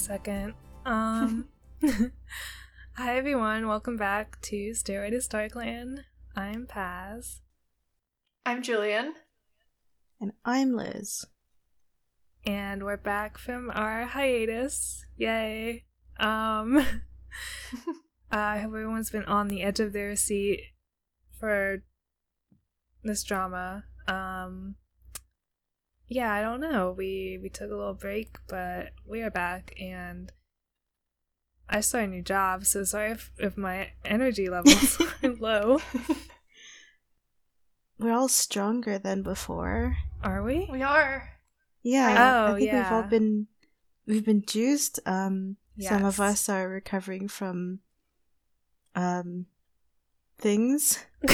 second. Um, hi everyone, welcome back to Stairway to StarClan. I'm Paz, I'm Julian. And I'm Liz. and we're back from our hiatus. Yay! Um, I hope everyone's been on the edge of their seat for this drama. Um, yeah, I don't know. We we took a little break, but we are back, and I started a new job. So sorry if, if my energy levels are low. We're all stronger than before. Are we? We are. Yeah. Oh, I think we've all been we've been juiced. Um some of us are recovering from um things.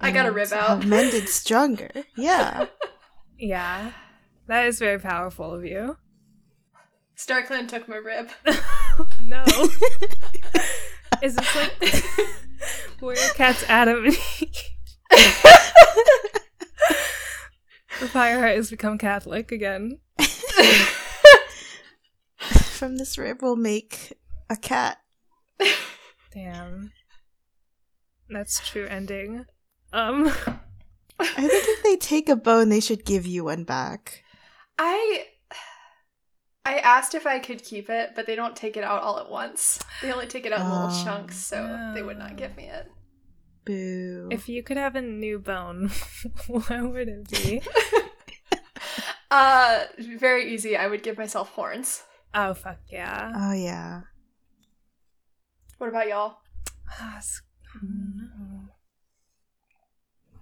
I got a rib out. mended stronger. Yeah. Yeah, that is very powerful of you. StarClan took my rib. no, is this like Warrior Cat's Adam and The Fireheart has become Catholic again. from this rib we'll make a cat. Damn. That's true ending. Um I think if they take a bone they should give you one back. I I asked if I could keep it, but they don't take it out all at once. They only take it out in little Oh, chunks, so they would not give me it. Boo. if you could have a new bone, what would it be? Uh very easy. I would give myself horns. Oh fuck yeah. oh yeah. What about y'all? S- I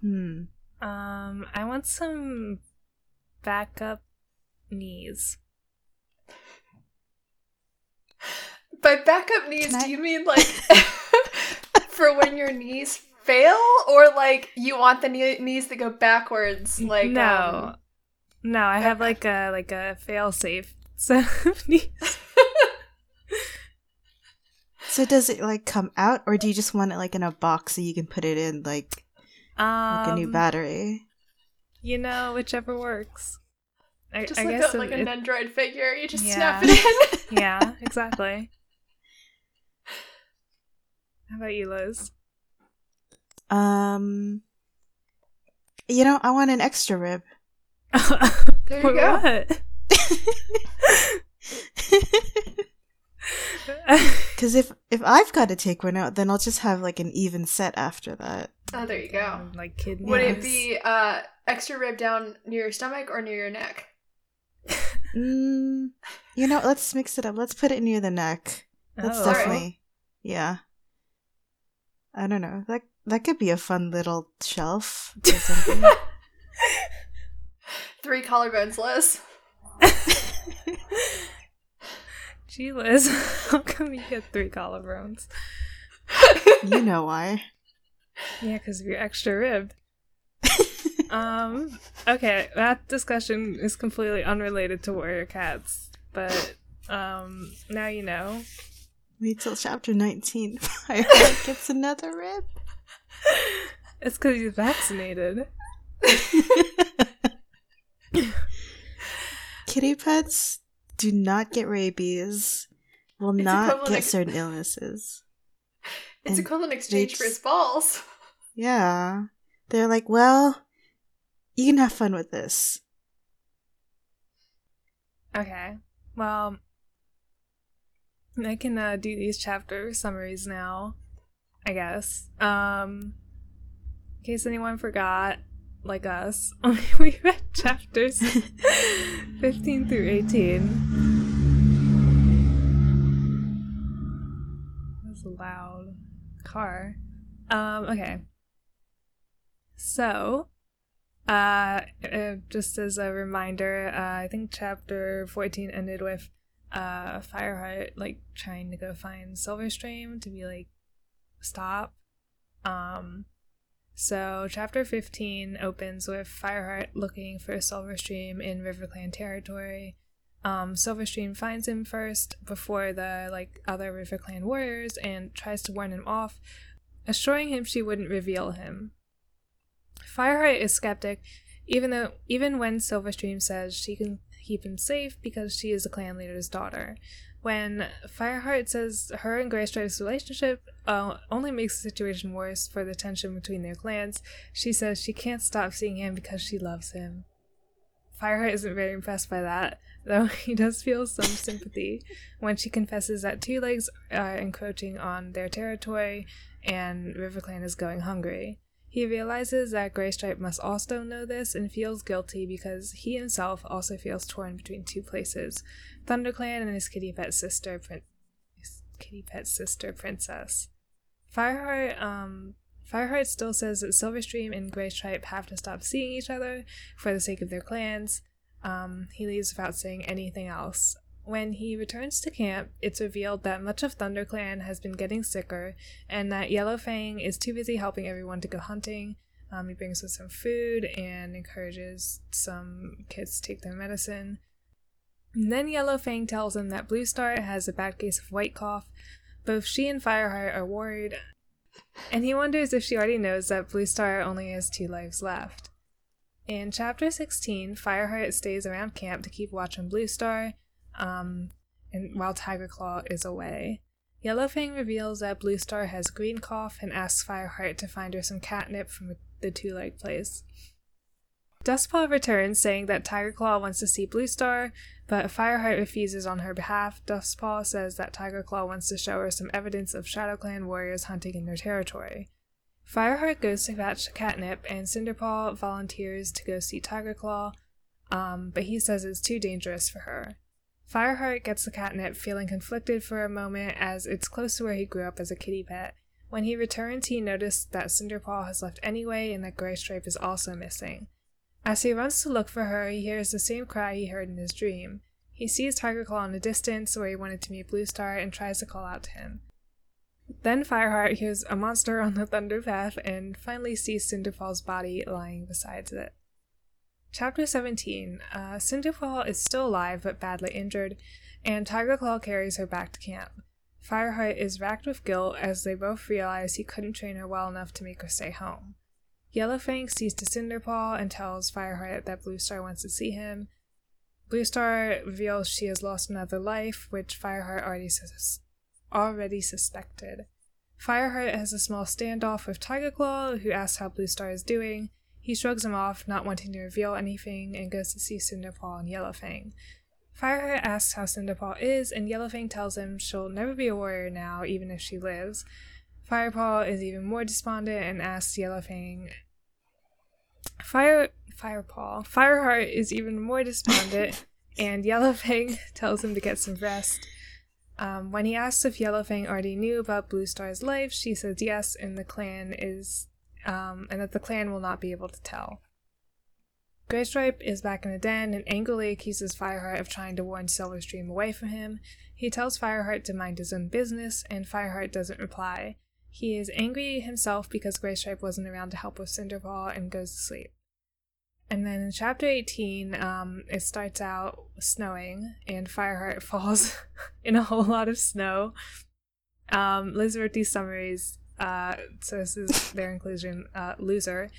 Hmm. Um, I want some backup knees. By backup knees, I- do you mean like for when your knees fail, or like you want the knee- knees that go backwards? Like no, um, no, I have like a like a fail safe set of knees. So does it like come out or do you just want it like in a box so you can put it in like Um, like a new battery? You know, whichever works. I, just I like guess a, like it- an it- Android figure. You just Yeah. snap it in. yeah, exactly. How about you, Liz? Um You know, I want an extra rib. There you go. what? Cuz if if I've got to take one out, then I'll just have like an even set after that. Oh, there you go. like kidneys. Would it be uh extra rib down near your stomach or near your neck? Mm, you know, let's mix it up. Let's put it near the neck. That's Oh. definitely Yeah. I don't know. That that could be a fun little shelf or something. Three collarbones, Liz. Gee, Liz, how come you get three collarbones? you know why. Yeah, because of your extra rib. Um. Okay, that discussion is completely unrelated to warrior cats, but um, now you know. Wait till chapter 19. Fireheart gets another rib. It's because he's vaccinated. Kitty pets do not get rabies, will It's not get ex- certain illnesses. It's And equivalent exchange for his balls. Yeah. They're like, well, you can have fun with this. Okay. Well, I can uh, do these chapter summaries now, I guess. Um, in case anyone forgot, like us, we read chapters 15 through 18. That was a loud car. Um, okay. So, uh, uh, just as a reminder, uh, I think chapter 14 ended with uh, Fireheart like trying to go find Silverstream to be like, stop. Um, so chapter 15 opens with Fireheart looking for Silverstream in RiverClan territory. Um, Silverstream finds him first before the like other RiverClan warriors and tries to warn him off, assuring him she wouldn't reveal him. Fireheart is skeptic, even though even when Silverstream says she can keep him safe because she is the clan leader's daughter. When Fireheart says her and Graystripe's relationship uh, only makes the situation worse for the tension between their clans, she says she can't stop seeing him because she loves him. Fireheart isn't very impressed by that, though he does feel some sympathy when she confesses that Two Legs are encroaching on their territory and RiverClan is going hungry. He realizes that Graystripe must also know this and feels guilty because he himself also feels torn between two places ThunderClan and his kitty pet sister, Prin- kitty pet sister, Princess. Fireheart, um, Fireheart still says that Silverstream and Graystripe have to stop seeing each other for the sake of their clans. Um, he leaves without saying anything else. When he returns to camp, it's revealed that much of ThunderClan has been getting sicker, and that Yellowfang is too busy helping everyone to go hunting. Um, he brings with some food and encourages some kids to take their medicine. And then Yellowfang tells him that Bluestar has a bad case of white cough. Both she and Fireheart are worried, and he wonders if she already knows that Bluestar only has two lives left. In chapter 16, Fireheart stays around camp to keep watch on Bluestar, um, and while Tiger Claw is away. Yellowfang reveals that Bluestar has green cough and asks Fireheart to find her some catnip from the two leg place. Dustpaw returns, saying that Tiger Claw wants to see Bluestar, but Fireheart refuses on her behalf. Dustpaw says that Tiger Claw wants to show her some evidence of ShadowClan warriors hunting in their territory. Fireheart goes to fetch catnip, and Cinderpaw volunteers to go see Tiger Claw, um, but he says it's too dangerous for her. Fireheart gets the catnip, feeling conflicted for a moment as it's close to where he grew up as a kitty pet. When he returns, he notices that Cinderpaw has left anyway and that Graystripe is also missing. As he runs to look for her, he hears the same cry he heard in his dream. He sees Tiger Claw in the distance where he wanted to meet Bluestar and tries to call out to him. Then Fireheart hears a monster on the Thunder Path and finally sees Cinderpaw's body lying beside it. Chapter 17 uh, Cinderpaw is still alive but badly injured, and Tiger Claw carries her back to camp. Fireheart is racked with guilt as they both realize he couldn't train her well enough to make her stay home. Yellowfang sees to Cinderpaw and tells Fireheart that Bluestar wants to see him. Bluestar reveals she has lost another life, which Fireheart already, sus- already suspected. Fireheart has a small standoff with Tiger Claw, who asks how Bluestar is doing. He shrugs him off, not wanting to reveal anything, and goes to see Cinderpaw and Yellowfang. Fireheart asks how Cinderpaw is, and Yellowfang tells him she'll never be a warrior now, even if she lives. Firepaw is even more despondent and asks Yellowfang Fire Firepaw. Fireheart is even more despondent, and Yellowfang tells him to get some rest. Um, when he asks if Yellowfang already knew about Bluestar's life, she says yes, and the clan is, um, and that the clan will not be able to tell. Graystripe is back in the den and angrily accuses Fireheart of trying to warn Silverstream away from him. He tells Fireheart to mind his own business, and Fireheart doesn't reply. He is angry himself because Graystripe wasn't around to help with Cinderpaw and goes to sleep. And then in chapter 18, um, it starts out snowing, and Fireheart falls in a whole lot of snow. Um, Liz wrote these summaries, uh, so this is their inclusion. Uh, loser.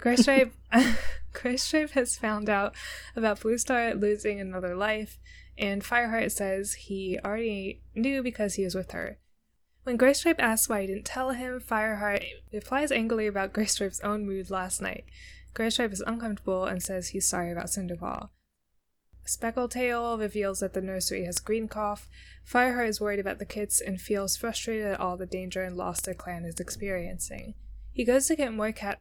Graystripe, Graystripe has found out about Blue Star losing another life, and Fireheart says he already knew because he was with her. When Graystripe asks why he didn't tell him, Fireheart replies angrily about Graystripe's own mood last night. Graystripe is uncomfortable and says he's sorry about Cinderpaw. Speckletail reveals that the nursery has green cough. Fireheart is worried about the kids and feels frustrated at all the danger and loss their clan is experiencing. He goes to get more cat.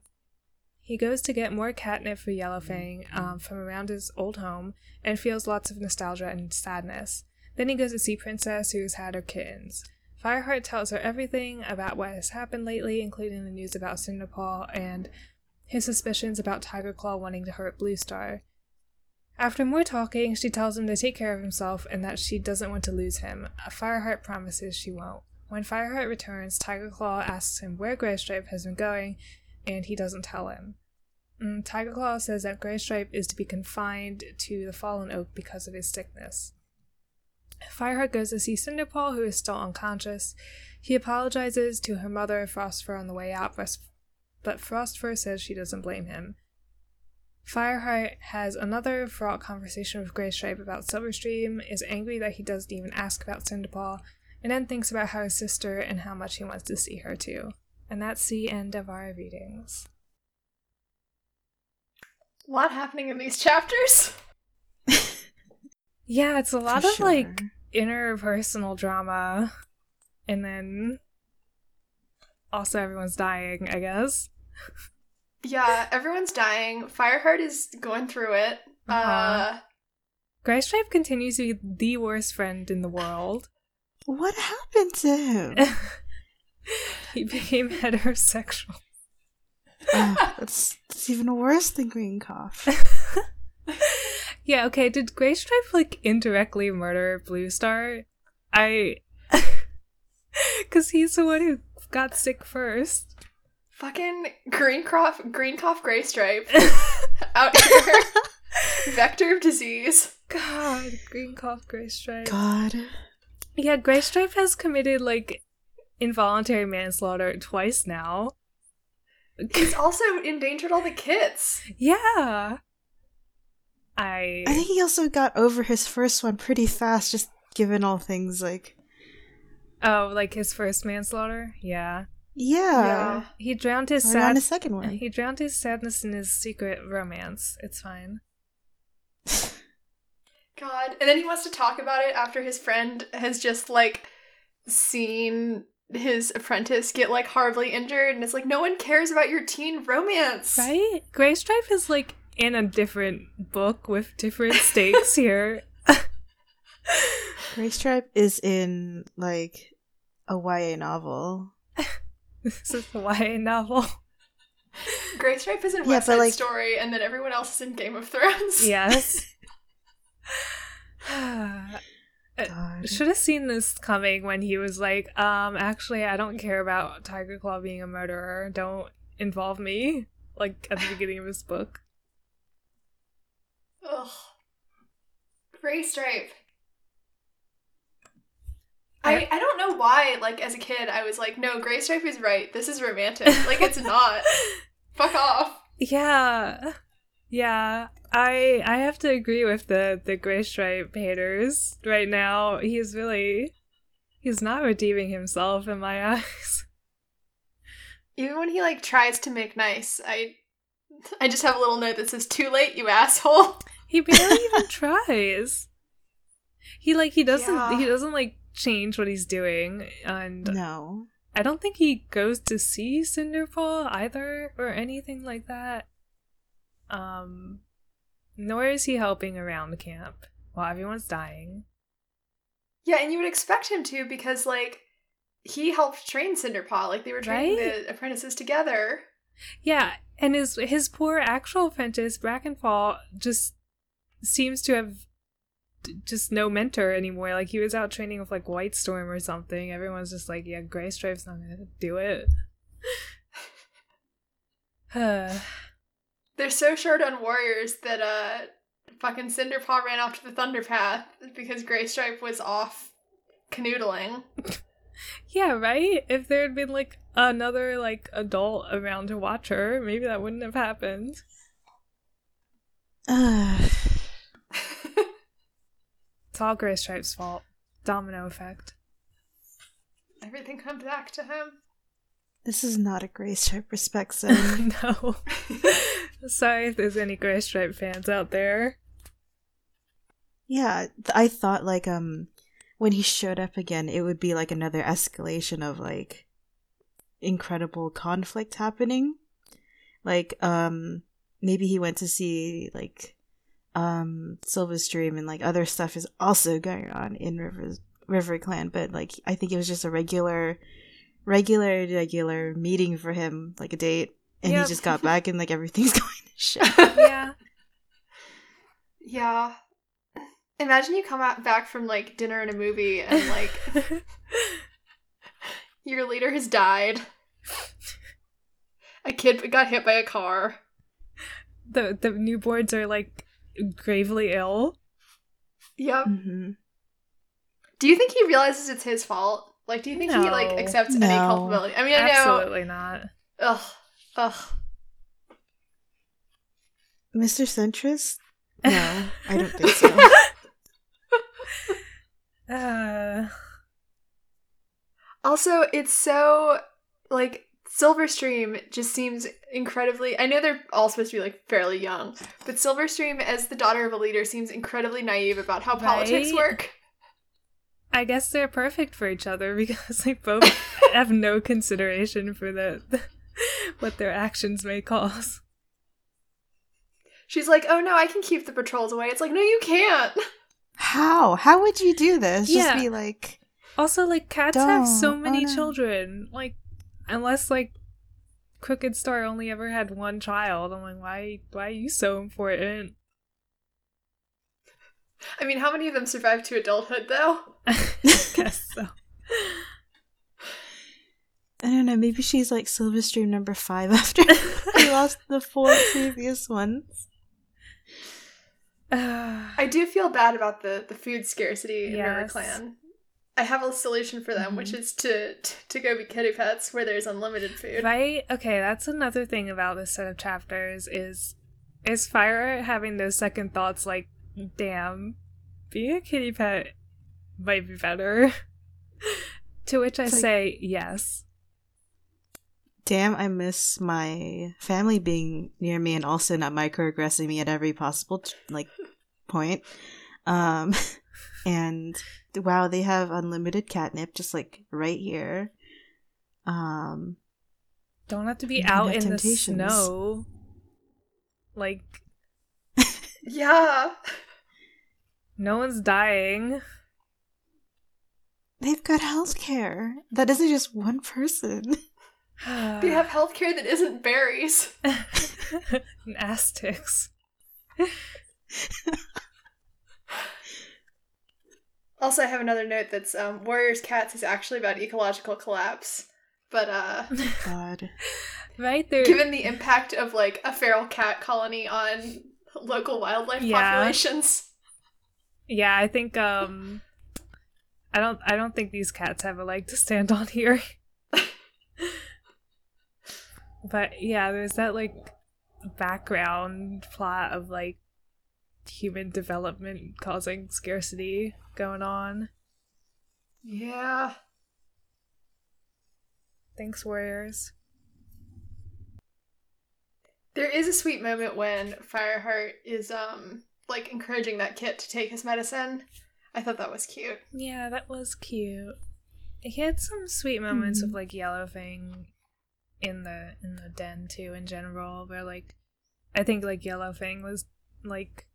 He goes to get more catnip for Yellowfang um, from around his old home and feels lots of nostalgia and sadness. Then he goes to see Princess, who has had her kittens. Fireheart tells her everything about what has happened lately, including the news about Cinderpaw and his suspicions about Tiger Claw wanting to hurt Bluestar. After more talking, she tells him to take care of himself and that she doesn't want to lose him. Fireheart promises she won't. When Fireheart returns, Tiger Claw asks him where Graystripe has been going, and he doesn't tell him. Mm, Tiger Claw says that Graystripe is to be confined to the fallen oak because of his sickness. Fireheart goes to see Cinderpaw, who is still unconscious. He apologizes to her mother, Frostfur, on the way out, but Frostfur says she doesn't blame him. Fireheart has another fraught conversation with Graystripe about Silverstream, is angry that he doesn't even ask about Cinderpaw, and then thinks about how his sister and how much he wants to see her too. And that's the end of our readings. A lot happening in these chapters. Yeah, it's a lot For of like interpersonal drama, and then also everyone's dying, I guess. Yeah, everyone's dying. Fireheart is going through it. uh Uh-huh. Graystripe continues to be the worst friend in the world. What happened to him? he became heterosexual. oh, that's, that's even worse than green cough. yeah, okay, did Graystripe like indirectly murder Blue Star? I. Because he's the one who got sick first. Fucking Greencroft, Greencough Graystripe out here. Vector of disease. God, Green Cough Graystripe. God. Yeah, Graystripe has committed like involuntary manslaughter twice now. He's also endangered all the kids. Yeah. I I think he also got over his first one pretty fast, just given all things like. oh, like his first manslaughter. Yeah, Yeah. he drowned his We're on sad. the second one. He drowned his sadness in his secret romance. It's fine. God. And then he wants to talk about it after his friend has just like seen his apprentice get like horribly injured and it's like no one cares about your teen romance. Right? Graystripe is like in a different book with different stakes here. Graystripe is in like a YA novel. This is the YA novel. Graystripe is in Yeah, West but, Side like- Story and then everyone else is in Game of Thrones. Yes. Uh, Should have seen this coming when he was like, um, actually, I don't care about Tiger Claw being a murderer. Don't involve me. Like at the beginning of his book. Ugh. Graystripe. I, I don't know why, like, as a kid, I was like, no, Graystripe is right. This is romantic. Like, it's not. Fuck off. Yeah. Yeah. I I have to agree with the the gray stripe haters right now. He's really he's not redeeming himself in my eyes. Even when he, like, tries to make nice, I I just have a little note that says, too late, you asshole. He barely even tries. He like he doesn't Yeah. he doesn't like change what he's doing and No. I don't think he goes to see Cinderpaw either or anything like that. Um nor is he helping around the camp while everyone's dying. Yeah, and you would expect him to because, like, he helped train Cinderpaw. Like, they were training Right? the apprentices together. Yeah, and his his poor actual apprentice Brackenfall just seems to have d- just no mentor anymore. Like he was out training with like White Storm or something. Everyone's just like, yeah, Gray Stripe's not gonna do it. Uh, They're so short on warriors that, uh, fucking Cinderpaw ran off to the Thunderpath because Graystripe was off canoodling. yeah, right. If there had been like another like adult around to watch her, maybe that wouldn't have happened. Ugh. It's all Gray Stripe's fault. Domino effect. Everything comes back to him. this is not a Gray Stripe respect zone. no. Sorry if there's any Gray Stripe fans out there. yeah, th- I thought like um when he showed up again, it would be like another escalation of like incredible conflict happening. Like um maybe he went to see like um Silverstream and like other stuff is also going on in Rivers River Clan, but like I think it was just a regular regular regular meeting for him, like a date. And Yep. he just got back and like everything's going to shit. Yeah. yeah. Imagine you come out back from like dinner and a movie and like your leader has died. A kid got hit by a car. the the newborns are like gravely ill. Yep. hmm Do you think he realizes it's his fault? Like, do you think he like No. accepts any culpability? I mean, I know. Absolutely not. Ugh. Ugh. Mr. Centrist? No, I don't think so. uh, Also, it's so like Silverstream just seems incredibly. I know they're all supposed to be like fairly young, but Silverstream, as the daughter of a leader, seems incredibly naive about how politics work. I guess they're perfect for each other because they both have no consideration for the, what their actions may cause. She's like, "Oh no, I can keep the patrols away." It's like, "No, you can't." How? How would you do this? Yeah. Just be like, Also, like cats have so many Oh, no. children. Like, unless like Crooked Star only ever had one child, I'm like, why? Why are you so important? I mean, how many of them survived to adulthood though? I guess so. I don't know, maybe she's like Silverstream number five after he lost the four previous ones. I do feel bad about the the food scarcity in River Clan. I have a solution for them, which Mhm. is to to go be kitty pets where there's unlimited food. right? Okay, that's another thing about this set of chapters is is Fire having those second thoughts like, damn, being a kitty pet might be better. to which I It's like- say yes. Damn, I miss my family being near me and also not microaggressing me at every possible like point. Um, and wow, they have unlimited catnip just like right here. Um, Don't have to be out in temptations. the snow. Like Yeah. no one's dying. they've got healthcare. That isn't just one person. They have healthcare that isn't berries. and Aztecs. Also, I have another note that's um, Warriors Cats is actually about ecological collapse. But uh, God. right there. given the impact of like a feral cat colony on local wildlife Yeah. populations, Yeah, I think um I don't I don't think these cats have a leg to stand on here. but yeah, there's that like background plot of like human development causing scarcity going on. yeah. Thanks, warriors. There is a sweet moment when Fireheart is um like encouraging that kit to take his medicine. I thought that was cute. Yeah, that was cute. He had some sweet moments of Mhm. like Yellowfang in the in the den too in general, where like I think like yellow Yellowfang was like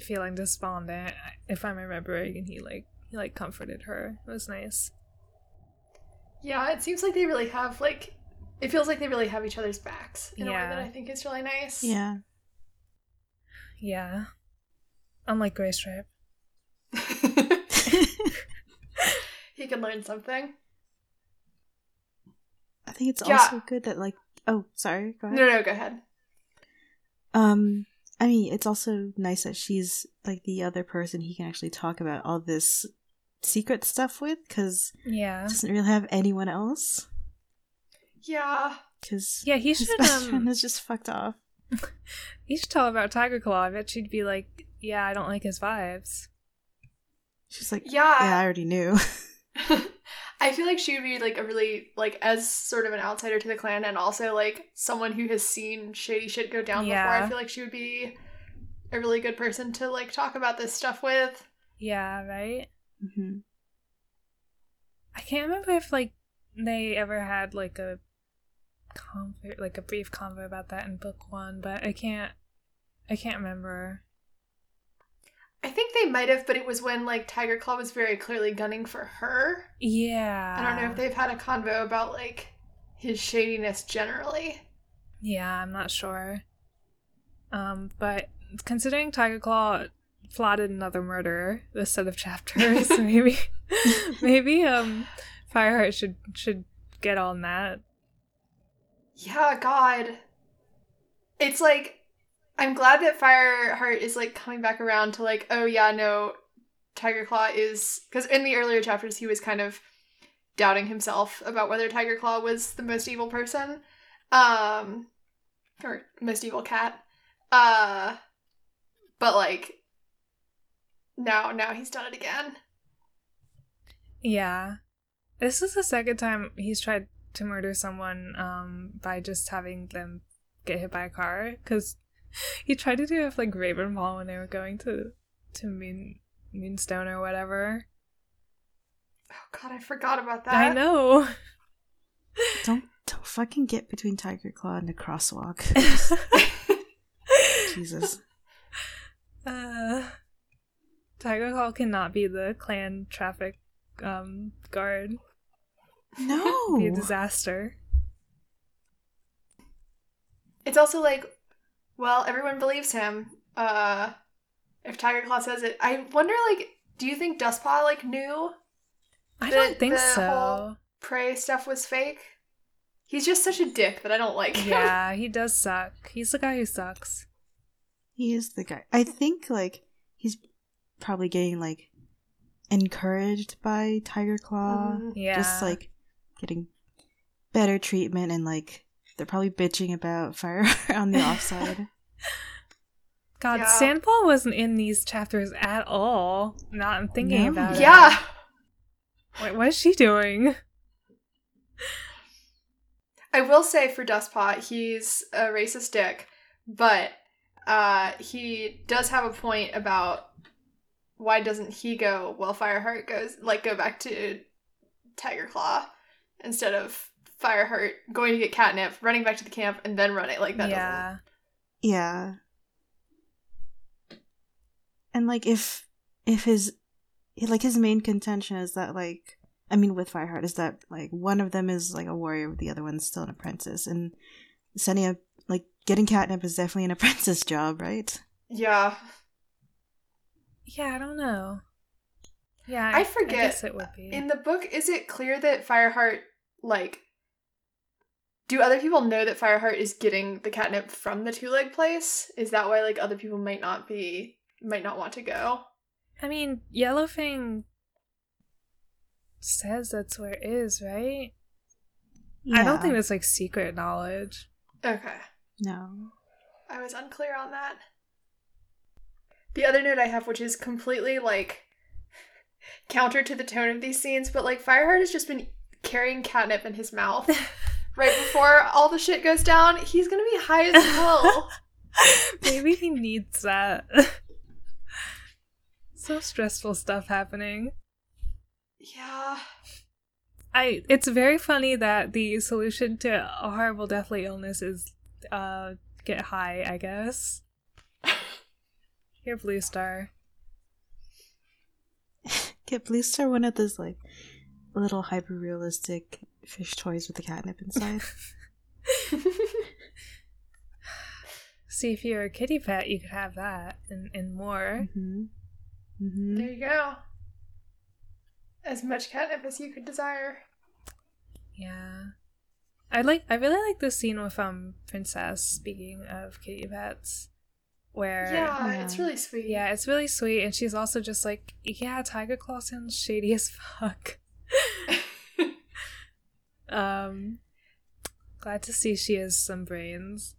feeling despondent if I'm remembering and he like he like comforted her. It was nice. Yeah, it seems like they really have like it feels like they really have each other's backs in a way Yeah. that I think is really nice. Yeah. Yeah. Unlike Gray Stripe. he can learn something. I think it's Yeah. also good that like oh sorry, go ahead. No, no, go ahead. Um I mean it's also nice that she's like the other person he can actually talk about all this secret stuff with because Yeah. doesn't really have anyone else. Yeah. Because Yeah, he his should best um friend is just fucked off. he should tell about Tiger Claw. I bet she'd be like, Yeah, I don't like his vibes. She's like, Yeah. yeah, I already knew. I feel like she would be like a really like as sort of an outsider to the clan and also like someone who has seen shady shit go down before. I feel like she would be a really good person to like talk about this stuff with. Yeah, right? Mm-hmm. I can't remember if like they ever had like a convo, like a brief convo about that in book one, but I can't, I can't remember. I think they might have, but it was when like Tiger Claw was very clearly gunning for her. Yeah, I don't know if they've had a convo about like his shadiness generally. Yeah, I'm not sure. Um, but considering Tiger Claw plotted another murder this set of chapters, maybe, maybe um, Fireheart should should get on that. Yeah, God. It's like I'm glad that Fireheart is like coming back around to like, oh yeah, no, Tiger Claw is because in the earlier chapters he was kind of doubting himself about whether Tiger Claw was the most evil person, um, or most evil cat. Uh but like now now he's done it again. Yeah. This is the second time he's tried to murder someone um by just having them get hit by a car cuz he tried to do it with like Ravenfall when they were going to to Moon Moonstone or whatever. Oh god, I forgot about that. I know. Don't don't fucking get between Tiger Claw and the crosswalk. Jesus. Uh, Tiger Claw cannot be the clan traffic um guard. No. Be a disaster. It's also like, well, everyone believes him. Uh if Tiger Claw says it. I wonder like do you think Dustpaw like knew I don't think the so. whole- prey stuff was fake? He's just such a dick that I don't like him. yeah, he does suck. He's the guy who sucks. He is the guy. I think like he's probably getting like encouraged by Tiger Claw. Mhm. Yeah. Just like getting better treatment and like they're probably bitching about fire on the offside. God, Yeah. Sandpaw wasn't in these chapters at all. Not I'm thinking No. about it. Yeah. Wait, what is she doing? I will say for Dustpaw, he's a racist dick, but uh, he does have a point about why doesn't he go well Fireheart goes like go back to Tiger Claw instead of Fireheart going to get catnip, running back to the camp, and then running like that. yeah. yeah. And like if if his like his main contention is that like I mean with Fireheart is that like one of them is like a warrior, the other one's still an apprentice, and sending a like getting catnip is definitely an apprentice job, right? Yeah, Yeah, I don't know. Yeah, I forget. guess it would be. in the book, is it clear that Fireheart like? Do other people know that Fireheart is getting the catnip from the two leg place? Is that why like other people might not be might not want to go? I mean, Yellowfang says that's where it is, right? Yeah. I don't think Yeah. that's like secret knowledge. Okay. no. I was unclear on that. The other note I have, which is completely like counter to the tone of these scenes, but like Fireheart has just been carrying catnip in his mouth right before all the shit goes down. He's gonna be high as hell. Maybe he needs that. so stressful stuff happening. yeah. I it's very funny that the solution to a horrible deathly illness is uh get high, I guess. Here, Blue Star. Get Blue Star one of those like little hyper realistic fish toys with the catnip inside. See if you're a kitty pet, you could have that and, and more. mm-hmm. Mm-hmm. There you go. As much catnip as you could desire. Yeah. I like I really like the scene with um Princess speaking of kitty pets. Where Yeah, Yeah. it's really sweet. Yeah, it's really sweet, and she's also just like, yeah, Tiger Claw sounds shady as fuck. um, glad to see she has some brains.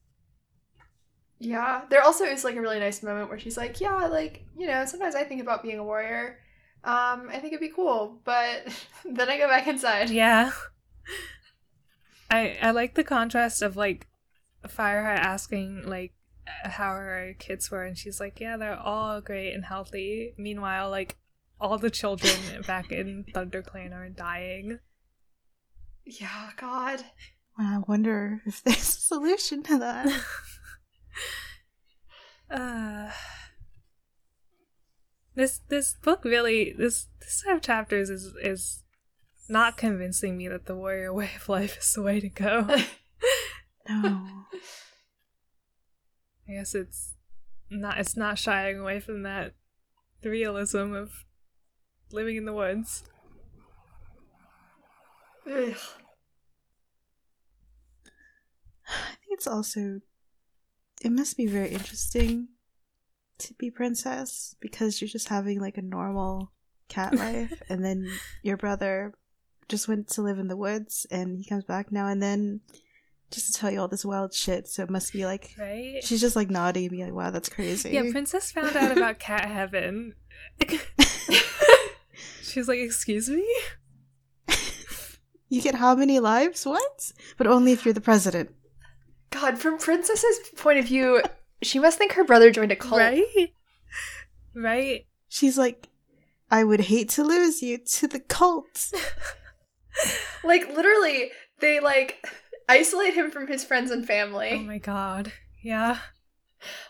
Yeah, there also is like a really nice moment where she's like, "Yeah, like you know, sometimes I think about being a warrior. Um, I think it'd be cool, but then I go back inside." Yeah, I I like the contrast of like Fireheart asking like how her kids were, and she's like, yeah, they're all great and healthy. Meanwhile, like all the children back in ThunderClan are dying. Yeah, God. I wonder if there's a solution to that. uh, this this book really this this set of chapters is is not convincing me that the warrior way of life is the way to go. No. I guess it's not it's not shying away from that the realism of living in the woods. I think it's also it must be very interesting to be princess because you're just having like a normal cat life and then your brother just went to live in the woods and he comes back now and then just to tell you all this wild shit. So it must be like Right? she's just like nodding and be like, "Wow, that's crazy." Yeah, Princess found out about cat heaven. She's like, "Excuse me." you get how many lives? What? But only if you're the president. God, from Princess's point of view, she must think her brother joined a cult. Right? Right? She's like, I would hate to lose you to the cult. Like literally, they like isolate him from his friends and family. Oh my god. Yeah.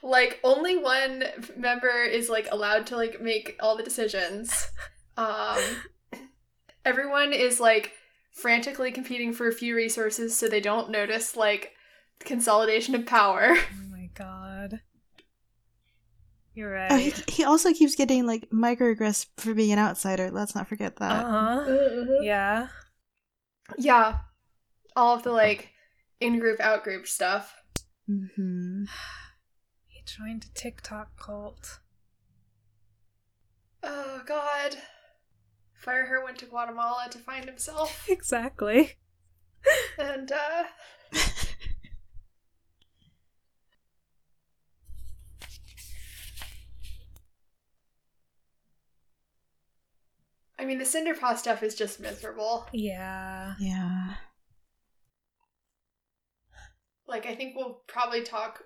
like only one member is like allowed to like make all the decisions. Um everyone is like frantically competing for a few resources so they don't notice like consolidation of power. Oh my god. You're Oh, he, right. he also keeps getting like microaggressed for being an outsider. Let's not forget that. Uh huh. Yeah. Yeah. All of the like in-group out-group stuff. hmm He joined a TikTok cult. Oh god. Fireheart went to Guatemala to find himself Exactly. and uh I mean the Cinderpaw stuff is just miserable. Yeah. Yeah. Like I think we'll probably talk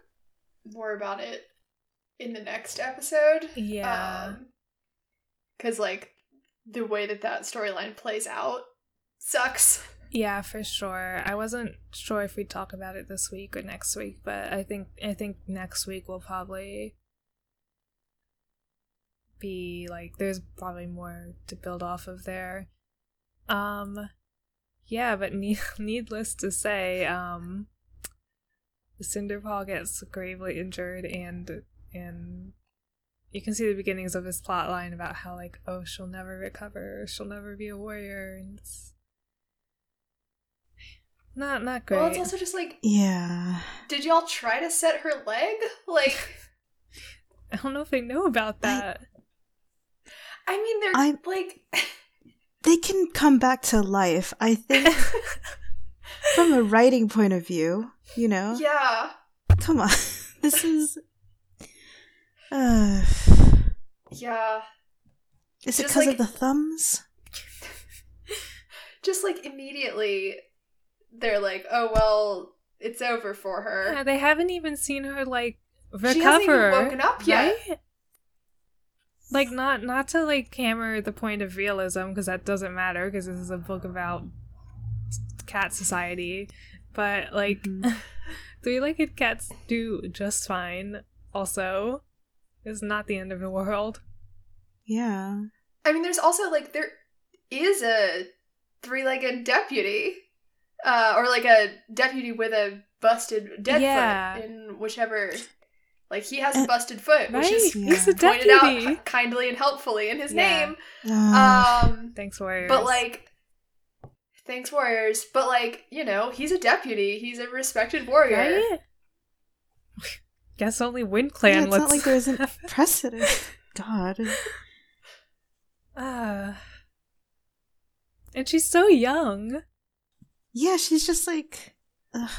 more about it in the next episode. Yeah. Um, because like the way that that storyline plays out sucks. Yeah, for sure. I wasn't sure if we'd talk about it this week or next week, but I think I think next week we'll probably be like there's probably more to build off of there. Um yeah, but ne- needless to say, um Cinderpaw gets gravely injured and and you can see the beginnings of his plot line about how like oh she'll never recover, she'll never be a warrior and it's not not great. Well, it's also just like, Yeah. did y'all try to set her leg? Like, I don't know if they know about that. I mean, they're I'm- like, They can come back to life. I think from a writing point of view, you know. yeah, Come on. This is uh yeah. Is it because like- of the thumbs? Just like immediately, they're like, oh well, it's over for her. Yeah, they haven't even seen her like recover. She hasn't even woken up yet. right? Like not not to like hammer the point of realism because that doesn't matter because this is a book about cat society, but like Mhm. three-legged cats do just fine. Also, it's not the end of the world. Yeah. I mean, there's also like there is a three-legged deputy, uh, or like a deputy with a busted dead Yeah. foot in whichever. Like he has Uh, a busted foot, which Right? is Yeah. Pointed deputy. out kindly and helpfully in his Yeah. name. Ugh. Um, Thanks, warriors. but like, thanks warriors. But like, you know, he's a deputy. He's a respected warrior. right? Guess only Wind Yeah, Clan. it's lets not like there isn't have precedent. God. Ah. and she's so young. Yeah, she's just like ugh.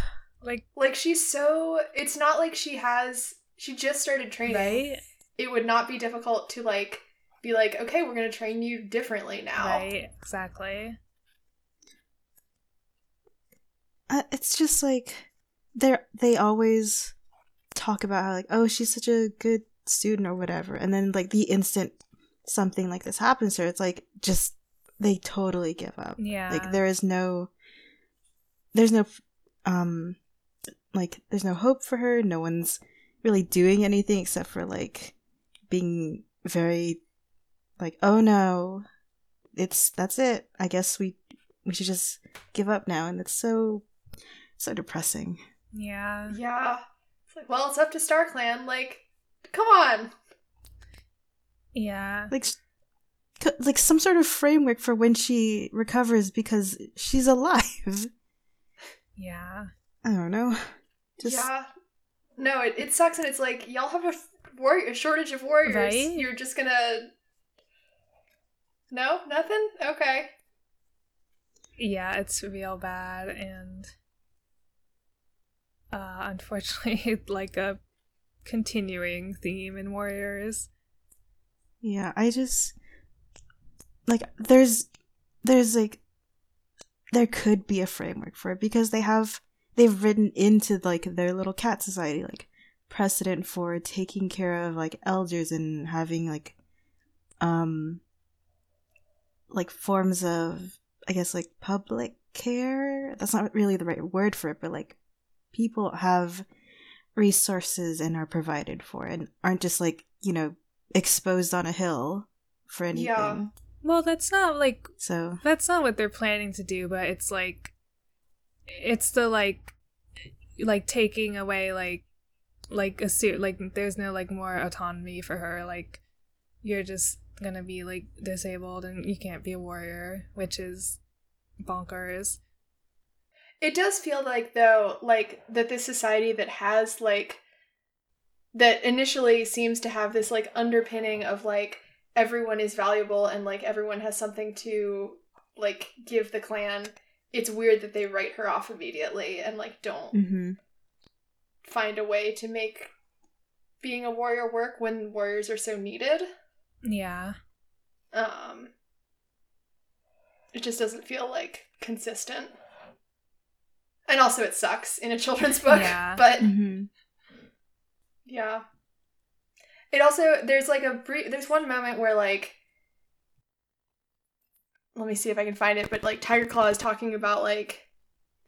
Like, Like she's so. It's not like she has. She just started training. right? It would not be difficult to like be like, okay, we're gonna train you differently now. Right, exactly. uh, it's just like they're they always talk about how like oh she's such a good student or whatever and then like the instant something like this happens to her it's like just they totally give up Yeah. like there is no there's no um like there's no hope for her no one's really doing anything except for like being very like oh no it's that's it i guess we we should just give up now and it's so so depressing yeah. Yeah. It's like, well, it's up to star clan Like, come on. Yeah. like like some sort of framework for when she recovers because she's alive Yeah. i don't know just yeah. No, it, it sucks, and it's like y'all have a warrior a shortage of warriors. Right? You're just gonna. No, nothing. Okay. Yeah, it's real bad and uh, unfortunately like a continuing theme in Warriors. Yeah, I just like there's there's like there could be a framework for it because they have they've written into like their little cat society like precedent for taking care of like elders and having like um like forms of I guess like public care. That's not really the right word for it, but like people have resources and are provided for and aren't just like, you know, exposed on a hill for anything. Yeah. Well, that's not like So that's not what they're planning to do, but it's like it's the like like taking away like like a suit like there's no like more autonomy for her like you're just gonna be like disabled and you can't be a warrior which is bonkers It does feel like though, like that this society that has like that initially seems to have this like underpinning of like everyone is valuable and like everyone has something to like give the clan. It's weird that they write her off immediately and like don't mhm. find a way to make being a warrior work when warriors are so needed. yeah Um it just doesn't feel like consistent. And also it sucks in a children's book, Yeah. but Mhm. Yeah. It also there's like a brief there's one moment where like let me see if I can find it, but like Tiger Claw is talking about like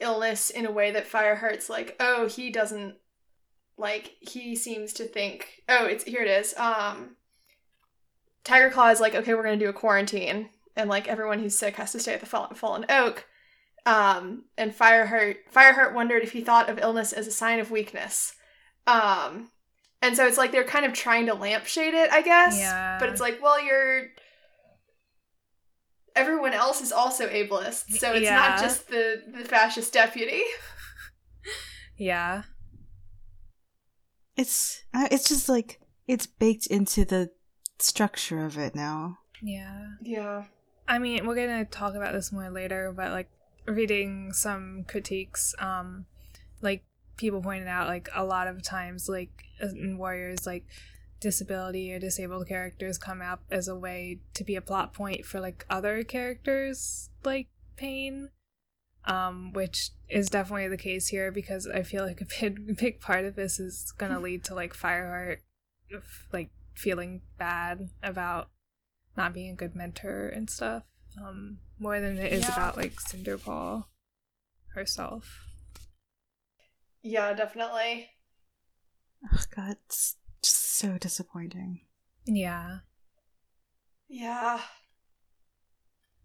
illness in a way that Fireheart's like, oh, he doesn't like he seems to think oh, it's here it is. Um Tiger Claw is like, okay, we're gonna do a quarantine, and like everyone who's sick has to stay at the Fall- Fallen Oak. Um, and Fireheart Fireheart wondered if he thought of illness as a sign of weakness. Um, and so it's like they're kind of trying to lampshade it, I guess. Yeah. But it's like, well, you're. Everyone else is also ableist, so it's Yeah. not just the the fascist deputy. yeah It's uh, it's just like it's baked into the structure of it now. yeah Yeah. I mean, we're gonna talk about this more later, but like reading some critiques, um, like people pointed out, like a lot of times, like in Warriors, like disability or disabled characters come up as a way to be a plot point for like other characters, like pain. Um, which is definitely the case here because I feel like a big, big part of this is gonna lead to like Fireheart, f- like feeling bad about not being a good mentor and stuff um more than it is Yeah. about like cinderpaw herself Yeah, definitely. Oh god, it's just so disappointing. yeah Yeah.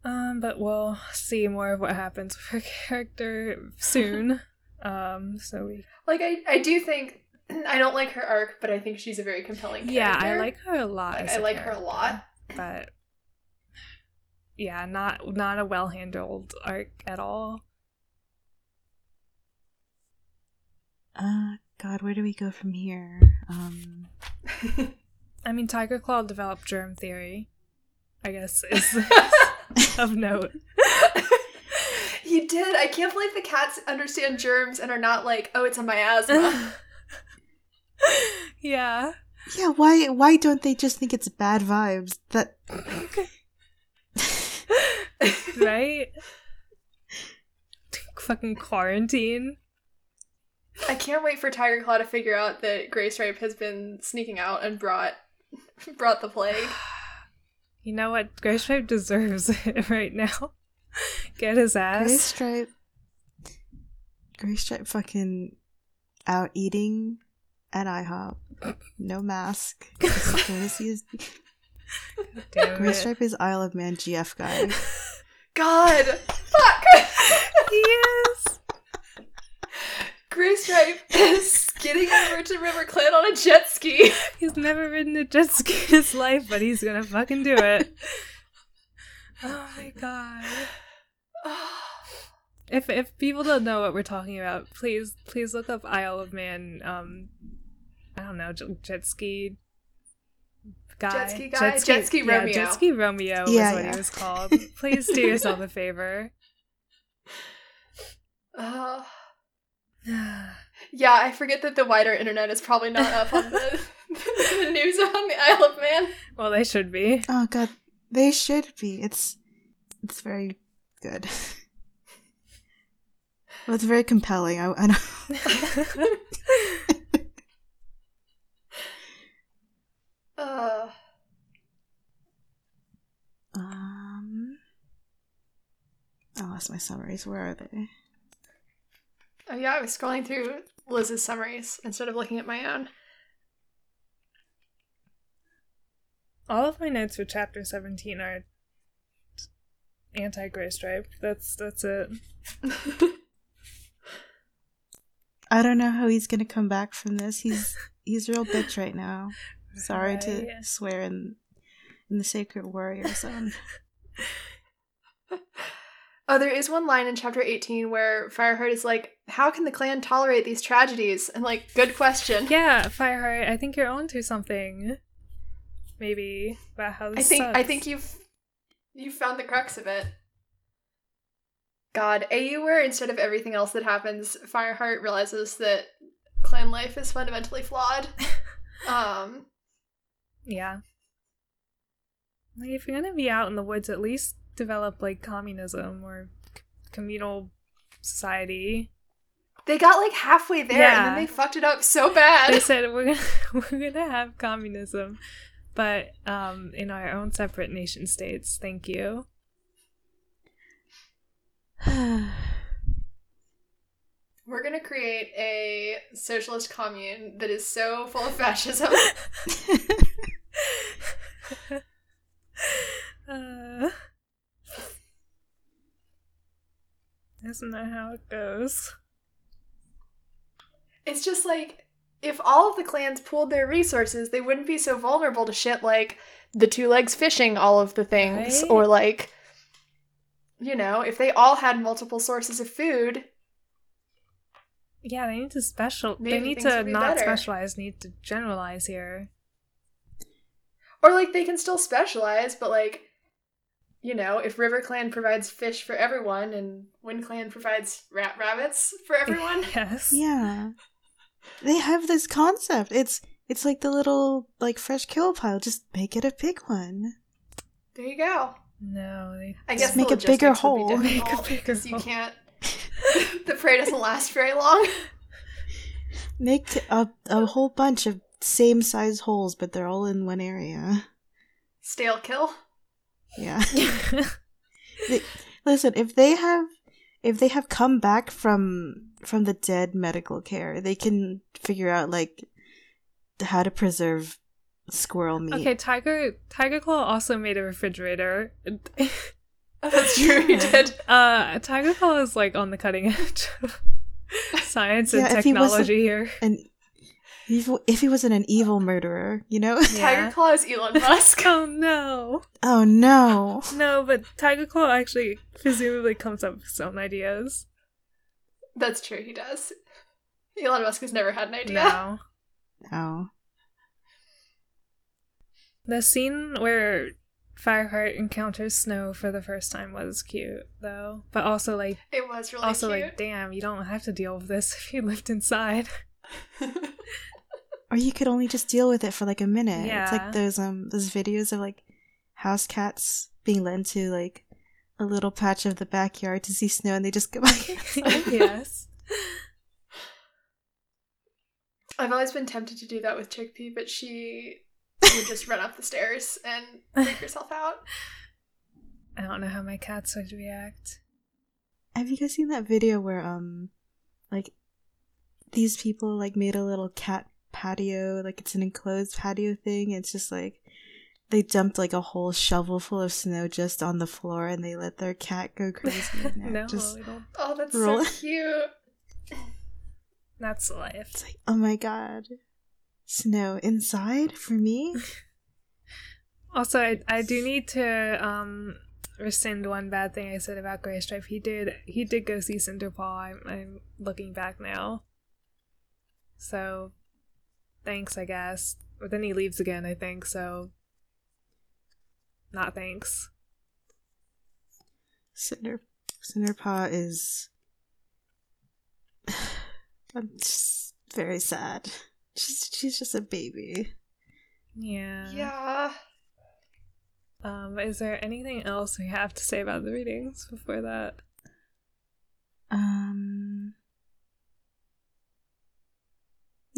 um but we'll see more of what happens with her character soon um so we Like I, I do think I don't like her arc, but I think she's a very compelling character. yeah i like her a lot Like, I a like her a lot. but yeah not not a well handled arc at all Uh god, where do we go from here? Um i mean tiger claw developed germ theory i guess is of note he did. I can't believe the cats understand germs and are not like, oh, it's a miasma. yeah Yeah, why why don't they just think it's bad vibes? That right? Fucking quarantine. I can't wait for Tiger Claw to figure out that Gray Stripe has been sneaking out and brought brought the plague. You know what? Gray Stripe deserves it right now. Get his Gray ass. Stripe Gray Stripe fucking out eating at IHOP. No mask. Just going to see his Damn Gray it. Stripe is Isle of Man GF guy. God, fuck. Yes. Gray Stripe is skidding over to River Clan on a jet ski. He's never ridden a jet ski in his life, but he's gonna fucking do it. Oh my god. If if people don't know what we're talking about, please please look up Isle of Man. Um, I don't know, jet ski guy, Jet ski guy? Jet ski yeah, Romeo. jet ski Romeo was Yeah, what yeah. he was called. Please do yourself a favor. Uh, Yeah, I forget that the wider internet is probably not up on the, the news on the Isle of Man. Well, they should be. Oh god, they should be. It's it's very good. well, it's very compelling. I, I know. Uh, Um, I lost my summaries. Where are they? Oh yeah, I was scrolling through Liz's summaries instead of looking at my own. All of my notes for chapter 17 are anti gray stripe. That's that's it. I don't know how he's gonna come back from this. He's he's a real bitch right now. Sorry to swear in in the Sacred Warrior Zone. Oh, there is one line in chapter 18 where Fireheart is like, How can the clan tolerate these tragedies? And like, good question. Yeah, Fireheart, I think you're onto something. Maybe about how I think I think you've you found the crux of it. God, AU where instead of everything else that happens, Fireheart realizes that clan life is fundamentally flawed. um Yeah. Like, if you're gonna be out in the woods, at least develop like communism or communal society. they got like halfway there and then they fucked it up so bad. They said we're gonna we're gonna have communism, but um in our own separate nation states. Thank you. We're gonna create a socialist commune that is so full of fascism. uh, isn't that how it goes? It's just like if all of the clans pooled their resources, they wouldn't be so vulnerable to shit like the two legs fishing all of the things, Right? or like, you know, if they all had multiple sources of food. Yeah, they need to special. they need to be not better. specialize. Need to generalize here. Or like they can still specialize, but like, you know, if River Clan provides fish for everyone and Wind Clan provides rat rabbits for everyone, yes. yeah, they have this concept. It's it's like the little like fresh kill pile. Just make it a big one. there you go. No, they I Just guess make a bigger logistics would be hole. Make a oh, bigger because you can't. the prey doesn't last very long. Make t- a a whole bunch of same size holes, but they're all in one area. Stale kill. Yeah. They- listen, if they have if they have come back from from the dead medical care, they can figure out like how to preserve squirrel meat. okay, Tiger Tiger Claw also made a refrigerator. That's true. He did. uh, Tiger Claw is like on the cutting edge of science and Yeah, he wasn't- technology here. And if, if he wasn't an evil murderer, you know? Yeah. Tiger Claw is Elon Musk. Oh no, oh no. no! But Tiger Claw actually presumably comes up with his own ideas. That's true. He does. Elon Musk has never had an idea. No, No. the scene where Fireheart encounters Snow for the first time was cute, though. But also, like, It was really also cute. like, damn, you don't have to deal with this if you lived inside. Or you could only just deal with it for like a minute. Yeah. It's like those um those videos of like house cats being led to like a little patch of the backyard to see snow and they just go back inside. yes. I've always been tempted to do that with Chickpea, but she would just run up the stairs and freak herself out. I don't know how my cats would react. Have you guys seen that video where um like these people like made a little cat patio, like it's an enclosed patio thing. It's just like they dumped like a whole shovel full of snow just on the floor and they let their cat go crazy. no, just. Oh, that's Roll. so cute. That's life. it's like, oh my god. Snow inside for me? Also, I, I do need to um rescind one bad thing I said about Gray Stripe. He did he did go see Cinderpaw. I'm I'm looking back now. So, thanks, I guess. But then he leaves again, I think. So, not thanks. Cinder Cinderpaw is I'm just very sad. She's she's just a baby. Yeah. Yeah. Um, is there anything else we have to say about the readings before that? Um.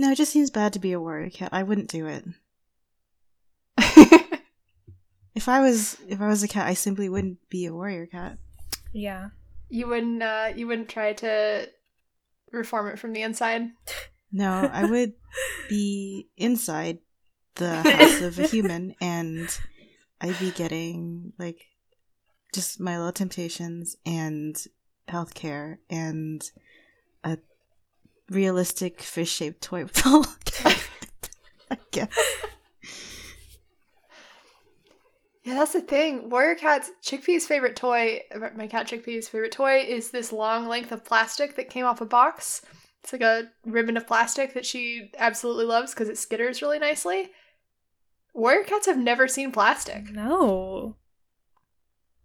No, it just seems bad to be a warrior cat. I wouldn't do it. If I was if I was a cat, I simply wouldn't be a warrior cat. Yeah. you wouldn't uh you wouldn't try to reform it from the inside. No, I would be inside the house of a human and I'd be getting like just my little temptations and healthcare and a realistic fish shaped toy with all I guess. Yeah, that's the thing. Warrior Cat's Chickpea's favorite toy, my cat Chickpea's favorite toy, is this long length of plastic that came off a box. It's like a ribbon of plastic that she absolutely loves because it skitters really nicely. Warrior Cats have never seen plastic. No.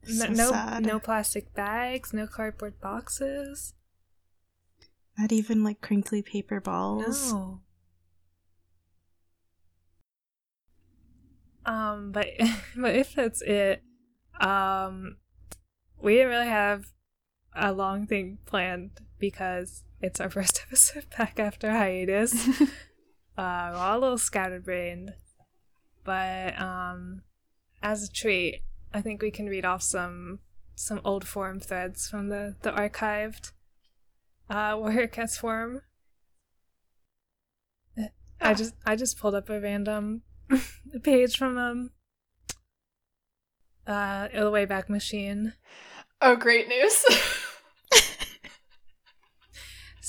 So no, no, sad. no plastic bags, no cardboard boxes. Not even like crinkly paper balls. No. Um, but but if that's it, um, we didn't really have a long thing planned because it's our first episode back after hiatus. uh, we're all a little scatterbrained, but um, as a treat, I think we can read off some some old forum threads from the the archived uh Warrior Cats forum. I just I just pulled up a random page from um uh the Wayback Machine. Oh, great news.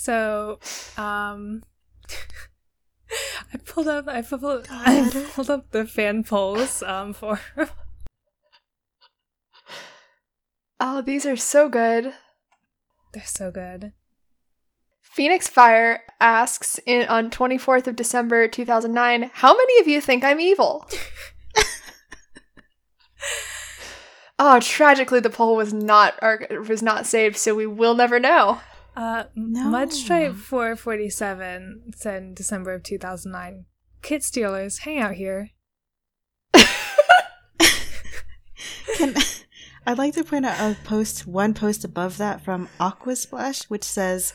So um I pulled up I pulled I pulled up the fan polls um for oh, these are so good. they're so good. Phoenix Fire asks in on 24th of December 2009, how many of you think I'm evil? oh, tragically the poll was not arg- was not saved, so we will never know. Uh No. Mudstripe 447 said in December of 2009. Kid stealers, hang out here. Can I'd like to point out a post, one post above that from Aquasplash, which says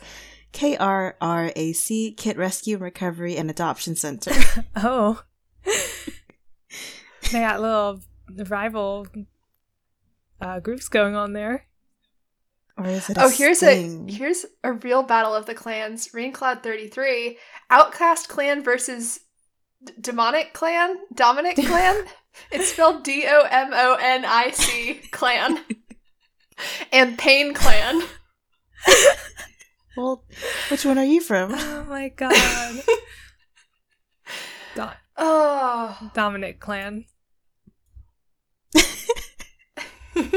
KRRAC Kit Rescue and Recovery and Adoption Center. Oh. they got little rival uh, groups going on there. Or is it? A Oh, here's sting? a here's a real battle of the clans. Raincloud 33, Outcast clan versus D- Demonic clan, Dominic clan. it's spelled D O M O N I C clan. and Pain clan. Well, which one are you from? Oh my god. Do- Oh. Dominic clan.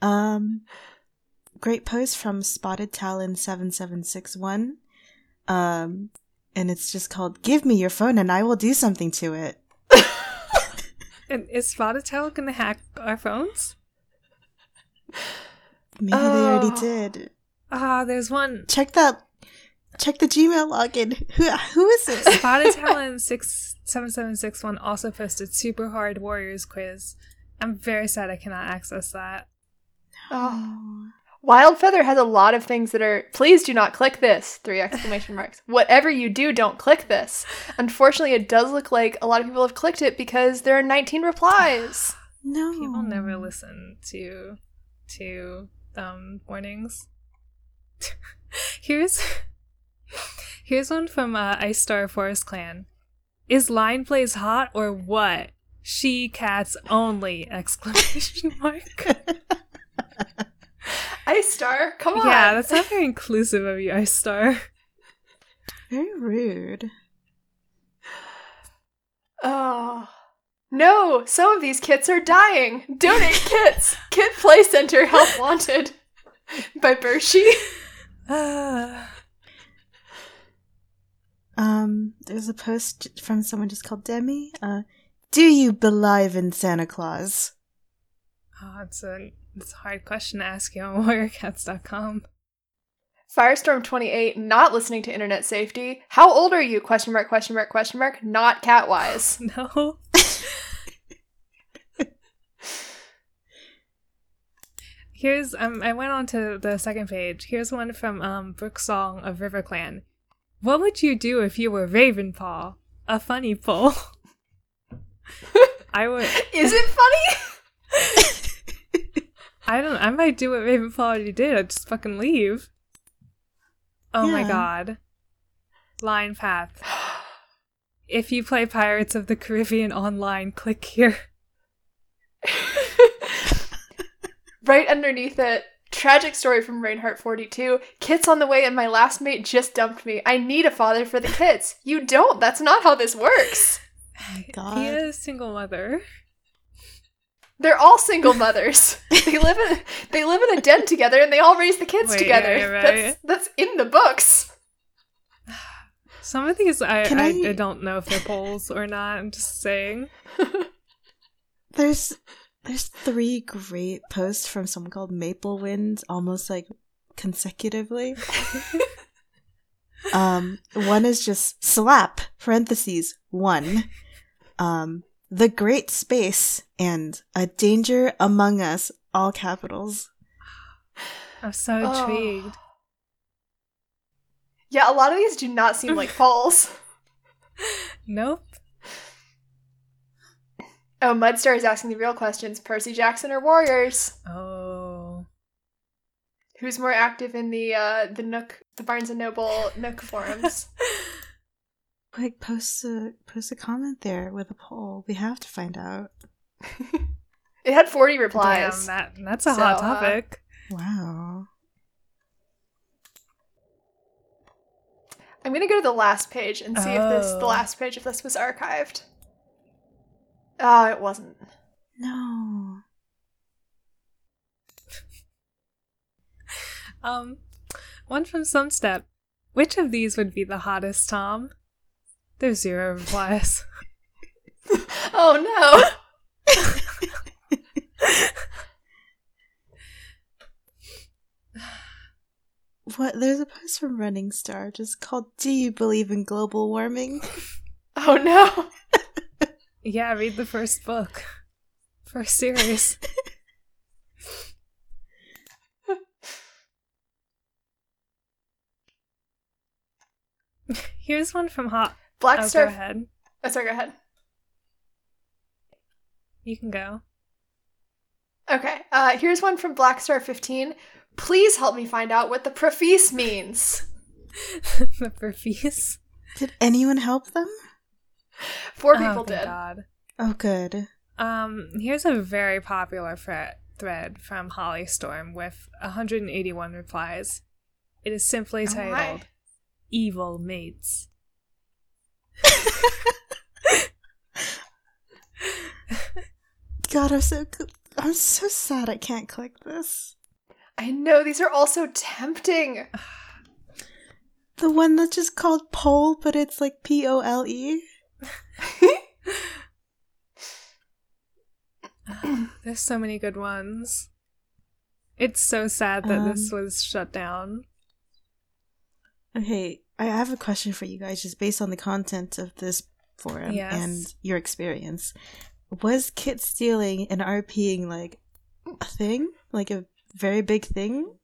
Um, great post from Spotted Talon seven seven six one. Um, and it's just called "Give me your phone and I will do something to it." And is Spotted Talon gonna hack our phones? Maybe they already Oh. did. Ah, there's one. Check that. Check the Gmail login. Who who is this? Spotted Talon six seven seven six one also posted super hard Warriors quiz. I'm very sad I cannot access that. oh. Wild Feather has a lot of things that are please do not click this. Three exclamation marks. Whatever you do, don't click this. Unfortunately, it does look like a lot of people have clicked it because there are 19 replies. No. People never listen to to um warnings. here's here's one from uh, Ice Star Forest Clan. Is Lionblaze hot or what? She cats only! Exclamation mark. Ice Star, come on. yeah, that's not very inclusive of you, Ice Star. Very rude. Oh. No, some of these kits are dying. Donate kits. Kit Play Center Help Wanted by Bershey. Ah. Um, there's a post from someone just called Demi. Uh, do you believe in Santa Claus? oh, it's a it's a hard question to ask you on warriorcats.com. Firestorm 28, not listening to internet safety. How old are you? Question mark, question mark, question mark. Not catwise. No. Here's um I went on to the second page. Here's one from um song of River Clan. What would you do if you were Ravenpaw? A funny pull. I would Is it funny? I don't I might do what Ravenpaw already did. I'd just fucking leave. Oh my god. Line path. If you play Pirates of the Caribbean online, click here. right underneath it, tragic story from Reinhardt 42. Kids on the way and my last mate just dumped me. I need a father for the kids. You don't. That's not how this works. God. He is a single mother. They're all single mothers. they live in they live in a den together and they all raise the kids Wait, together. yeah, right. That's that's in the books. Some of these I, I, I- I don't know if they're polls or not. I'm just saying. There's there's three great posts from someone called Maple Wind, almost like consecutively. um, one is just slap parentheses one, um, the Great Space and a danger among us, all capitals. I'm so Oh. intrigued. Yeah, a lot of these do not seem like falls. Nope. Oh, Mudstar is asking the real questions. Percy Jackson or Warriors? Oh. Who's more active in the uh the Nook the Barnes and Noble Nook forums? Quick, post a post a comment there with a poll. We have to find out. it had 40 Damn, replies. that that's a So, hot uh, topic. Wow. I'm gonna go to the last page and see if this the Oh. last page if this was archived. Ah, it wasn't. No. Um, one from some step. Which of these would be the hottest, Tom? There's zero replies. Oh no. What? There's a post from Running Star just called "Do you believe in global warming?" Oh no. Yeah, read the first book. First series. Here's one from Hot. Black Oh, Star. go ahead. Oh, sorry, go ahead. You can go. Okay. Uh, here's one from Black Star 15. Please help me find out what the preface means. the profuse. Did anyone help them? Four Oh, people thank did. Oh, good. Um, here's a very popular thread thread from Holly Storm with 181 replies. It is simply Oh, titled "Evil Mates." God, I'm so I'm so sad. I can't click this. I know these are all so tempting. The one that's just called pole, but it's like P O L E. There's so many good ones. It's so sad that this Um, was shut down. Okay, I have a question for you guys, just based on the content of this forum Yes. and your experience. Was kit stealing and RPing like a thing, like a very big thing?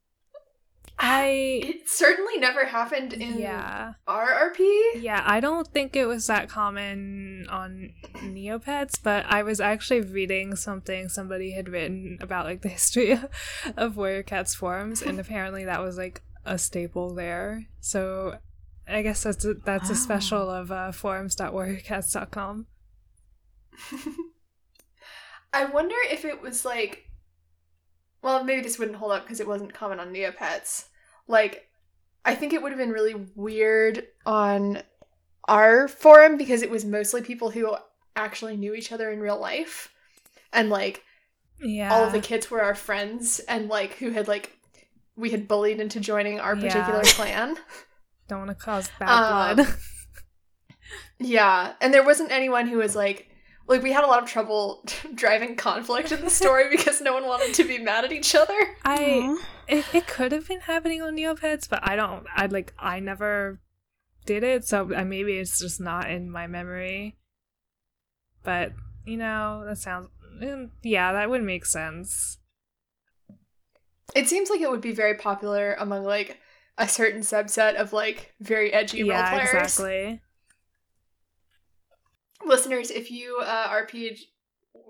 I It certainly never happened in yeah our RP. yeah I don't think it was that common on Neopets, but I was actually reading something somebody had written about like the history of Warrior Cats forums, and apparently that was like a staple there. So I guess that's a, that's a special of uh, forums.warriorcats.com. I wonder if it was like, well, maybe this wouldn't hold up because it wasn't common on Neopets. Like, I think it would have been really weird on our forum because it was mostly people who actually knew each other in real life, and like Yeah, all of the kids were our friends, and like who had like we had bullied into joining our particular Yeah. clan. don't want to cause bad Um, blood. Yeah, and there wasn't anyone who was like, like we had a lot of trouble driving conflict in the story because no one wanted to be mad at each other. I it, it could have been happening on Neopets, but I don't. I like I never did it, so maybe it's just not in my memory. But you know, that sounds mm, yeah, that would make sense. It seems like it would be very popular among like a certain subset of like very edgy role yeah, players. exactly. Listeners, if you uh, RP'd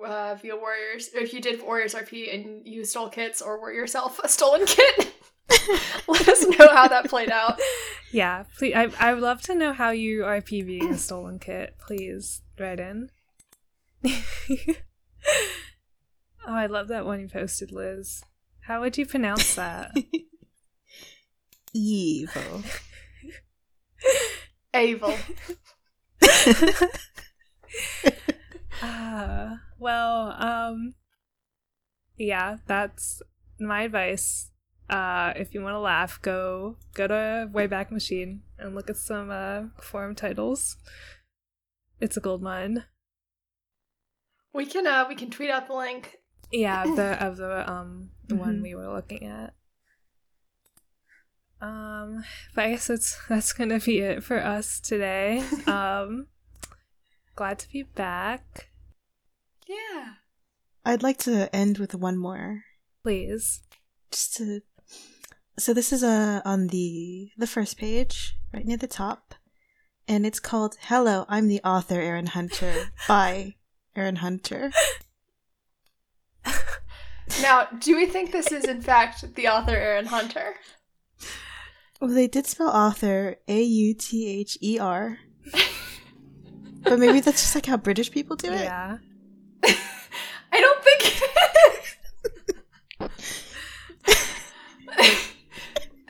uh, via Warriors, or if you did Warriors RP and you stole kits or were yourself a stolen kit, let us know how that played out. Yeah, please. I I would love to know how you are PVing a stolen kit. Please write in. oh, I love that one you posted, Liz. How would you pronounce that? Evil. Evil. Uh, well, um, yeah, that's my advice. Uh, if you want to laugh, go go to Wayback Machine and look at some uh forum titles. It's a gold mine. We can uh we can tweet out the link. Yeah, of the of the um the one Mhm. we were looking at. Um, but I guess that's that's gonna be it for us today. um, glad to be back. Yeah. I'd like to end with one more. Please. Just to So this is uh on the the first page, right near the top. And it's called Hello, I'm the author, Erin Hunter by Erin Hunter. Now, do we think this is in fact the author Erin Hunter? Well, they did spell author A U T H E R. But maybe that's just like how British people do it. Yeah. I don't think.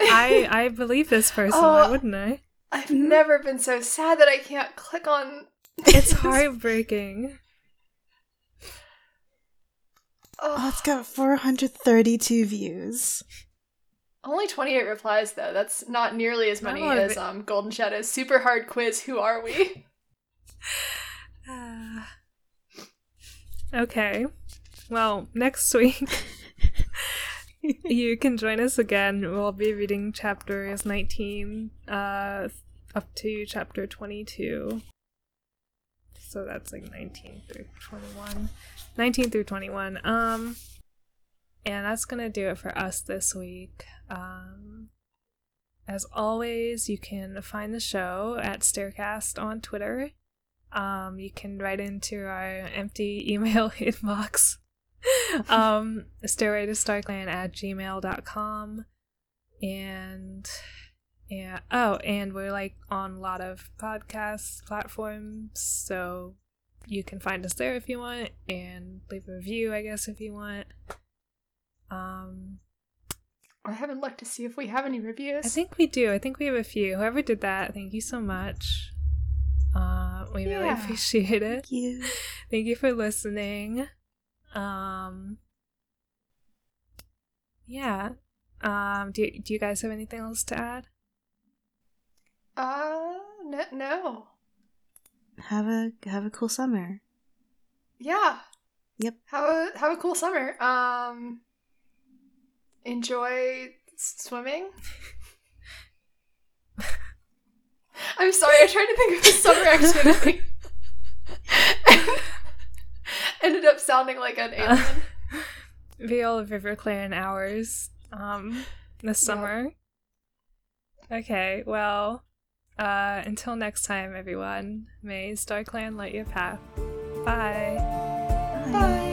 I I believe this person, Oh. why wouldn't I? I've never been so sad that I can't click on. It's heartbreaking. Oh, Oh, it's got 432 views. only 28 replies though. That's not nearly as many as um Golden Shadow's super hard quiz. Who are we? Okay. Well, next week you can join us again. We'll be reading chapters 19 uh up to chapter 22. So that's like 19 through 21. 19 through 21. Um and that's going to do it for us this week. Um as always, you can find the show at Staircast on Twitter. Um, you can write into our empty email inbox. um, stairway to starclan at gmail.com. And yeah, oh, and we're like on a lot of podcast platforms, so you can find us there if you want, and leave a review, I guess, if you want. Um, I haven't looked to see if we have any reviews. I think we do. I think we have a few. Whoever did that, thank you so much. Uh, we really appreciate it. Thank you. Thank you for listening. Um, yeah. Um, do do you guys have anything else to add? Uh, no, no. Have a have a cool summer. Yeah. Yep. Have a have a cool summer. Um, enjoy swimming. I'm sorry. I tried to think of a summer activity. and ended up sounding like an alien. Be all of Riverclan hours. Um, this Yeah. summer. Okay. Well. Uh, until next time, everyone. May StarClan light your path. Bye. Bye.